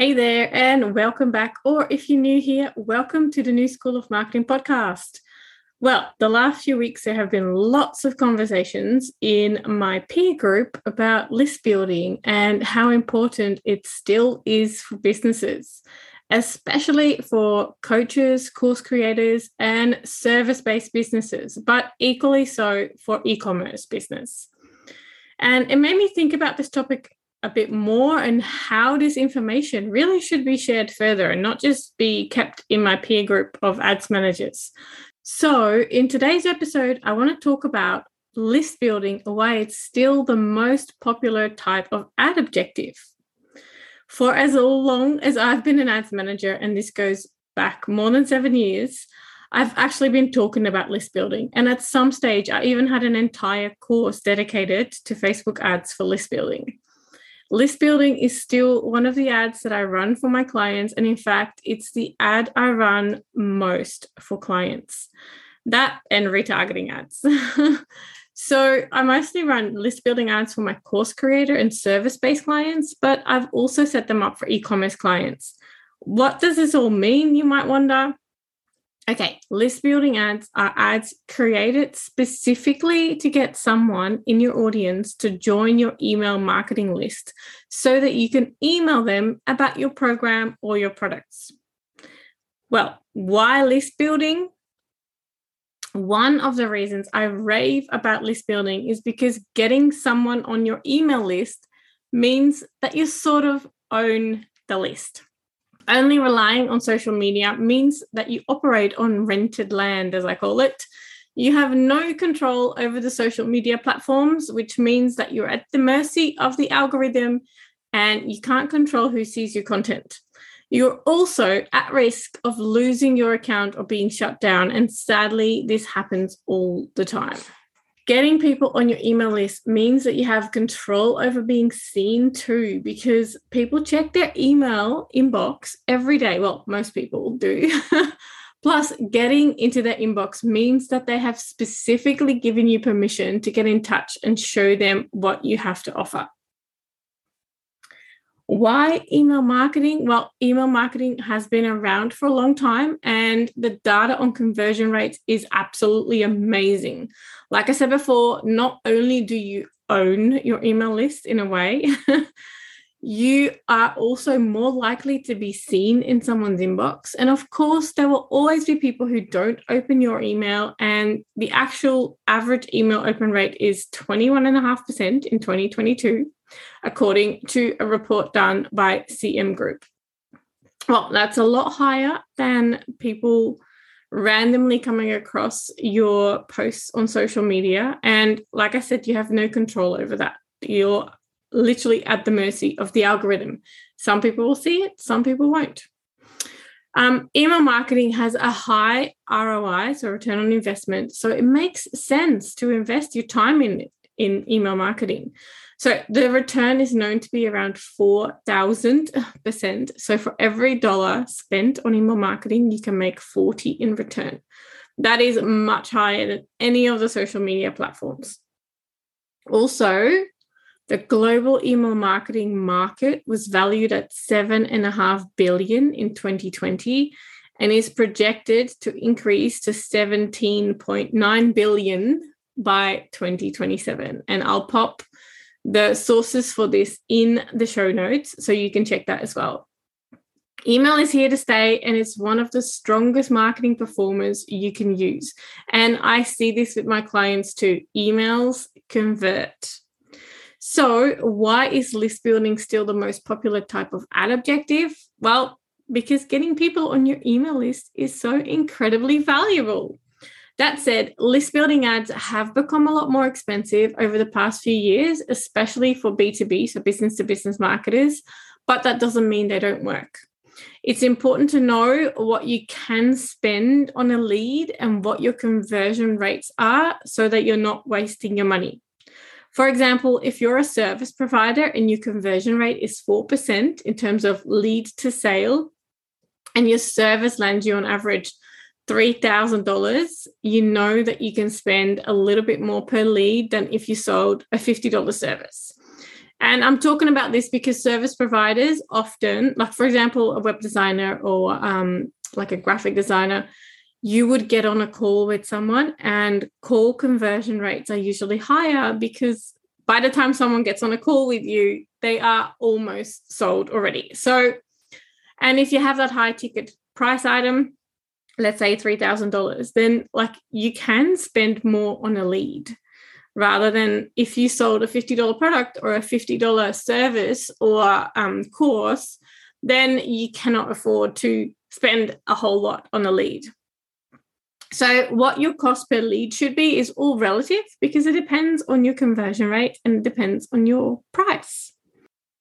Hey there, and welcome back. Or if you're new here, welcome to the New School of Marketing podcast. Well, the last few weeks, there have been lots of conversations in my peer group about list building and how important it still is for businesses, especially for coaches, course creators, and service based businesses, but equally so for e commerce business. And it made me think about this topic a bit more and how this information really should be shared further and not just be kept in my peer group of ads managers. So, in today's episode, I want to talk about list building, why it's still the most popular type of ad objective. For as long as I've been an ads manager, and this goes back more than seven years, I've actually been talking about list building. And at some stage, I even had an entire course dedicated to Facebook ads for list building. List building is still one of the ads that I run for my clients. And in fact, it's the ad I run most for clients. That and retargeting ads. so I mostly run list building ads for my course creator and service based clients, but I've also set them up for e commerce clients. What does this all mean, you might wonder? Okay, list building ads are ads created specifically to get someone in your audience to join your email marketing list so that you can email them about your program or your products. Well, why list building? One of the reasons I rave about list building is because getting someone on your email list means that you sort of own the list only relying on social media means that you operate on rented land, as I call it. You have no control over the social media platforms, which means that you're at the mercy of the algorithm and you can't control who sees your content. You're also at risk of losing your account or being shut down. And sadly, this happens all the time getting people on your email list means that you have control over being seen too, because people check their email inbox every day. Well, most people do. Plus, getting into their inbox means that they have specifically given you permission to get in touch and show them what you have to offer. Why email marketing? Well, email marketing has been around for a long time, and the data on conversion rates is absolutely amazing. Like I said before, not only do you own your email list in a way, you are also more likely to be seen in someone's inbox. And of course, there will always be people who don't open your email, and the actual average email open rate is 21.5% in 2022 according to a report done by CM Group. Well, that's a lot higher than people randomly coming across your posts on social media. And like I said, you have no control over that. You're literally at the mercy of the algorithm. Some people will see it, some people won't. Um, email marketing has a high ROI, so return on investment. So it makes sense to invest your time in in email marketing. So the return is known to be around 4,000%. So for every dollar spent on email marketing, you can make 40 in return. That is much higher than any of the social media platforms. Also, the global email marketing market was valued at seven and a half billion in 2020 and is projected to increase to 17.9 billion by 2027. And I'll pop the sources for this in the show notes, so you can check that as well. Email is here to stay and it's one of the strongest marketing performers you can use. And I see this with my clients too. Emails convert. So, why is list building still the most popular type of ad objective? Well, because getting people on your email list is so incredibly valuable. That said, list building ads have become a lot more expensive over the past few years, especially for B2B, so business to business marketers. but that doesn't mean they don't work. It's important to know what you can spend on a lead and what your conversion rates are so that you're not wasting your money. For example, if you're a service provider and your conversion rate is 4% in terms of lead to sale, and your service lands you on average $3,000, you know that you can spend a little bit more per lead than if you sold a $50 service. And I'm talking about this because service providers often, like for example, a web designer or um, like a graphic designer, you would get on a call with someone and call conversion rates are usually higher because by the time someone gets on a call with you, they are almost sold already. So, and if you have that high ticket price item, let's say $3,000, then like you can spend more on a lead rather than if you sold a $50 product or a $50 service or um, course, then you cannot afford to spend a whole lot on a lead. So, what your cost per lead should be is all relative because it depends on your conversion rate and it depends on your price.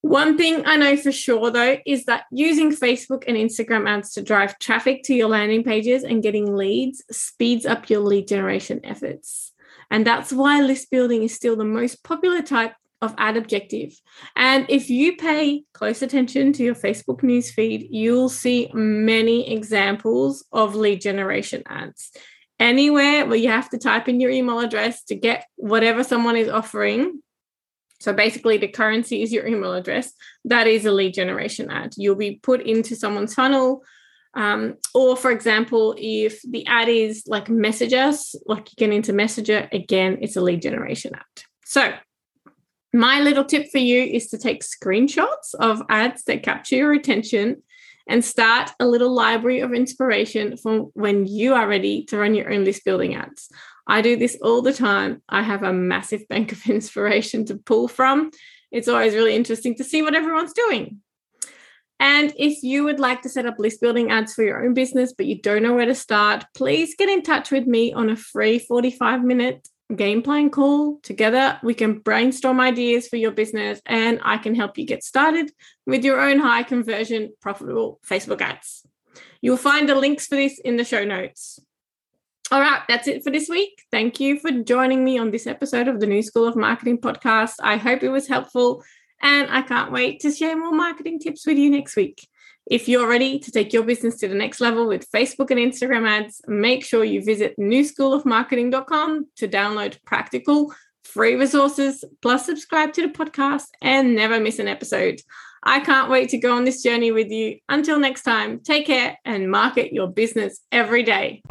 One thing I know for sure, though, is that using Facebook and Instagram ads to drive traffic to your landing pages and getting leads speeds up your lead generation efforts. And that's why list building is still the most popular type of ad objective. And if you pay close attention to your Facebook newsfeed, you'll see many examples of lead generation ads. Anywhere where you have to type in your email address to get whatever someone is offering. So basically, the currency is your email address. That is a lead generation ad. You'll be put into someone's funnel um, or, for example, if the ad is like message us, like you get into Messenger, again, it's a lead generation ad. So, my little tip for you is to take screenshots of ads that capture your attention and start a little library of inspiration for when you are ready to run your own list building ads. I do this all the time. I have a massive bank of inspiration to pull from. It's always really interesting to see what everyone's doing. And if you would like to set up list building ads for your own business, but you don't know where to start, please get in touch with me on a free 45 minute game plan call. Together, we can brainstorm ideas for your business and I can help you get started with your own high conversion, profitable Facebook ads. You'll find the links for this in the show notes. All right, that's it for this week. Thank you for joining me on this episode of the New School of Marketing podcast. I hope it was helpful and I can't wait to share more marketing tips with you next week. If you're ready to take your business to the next level with Facebook and Instagram ads, make sure you visit newschoolofmarketing.com to download practical free resources, plus subscribe to the podcast and never miss an episode. I can't wait to go on this journey with you. Until next time, take care and market your business every day.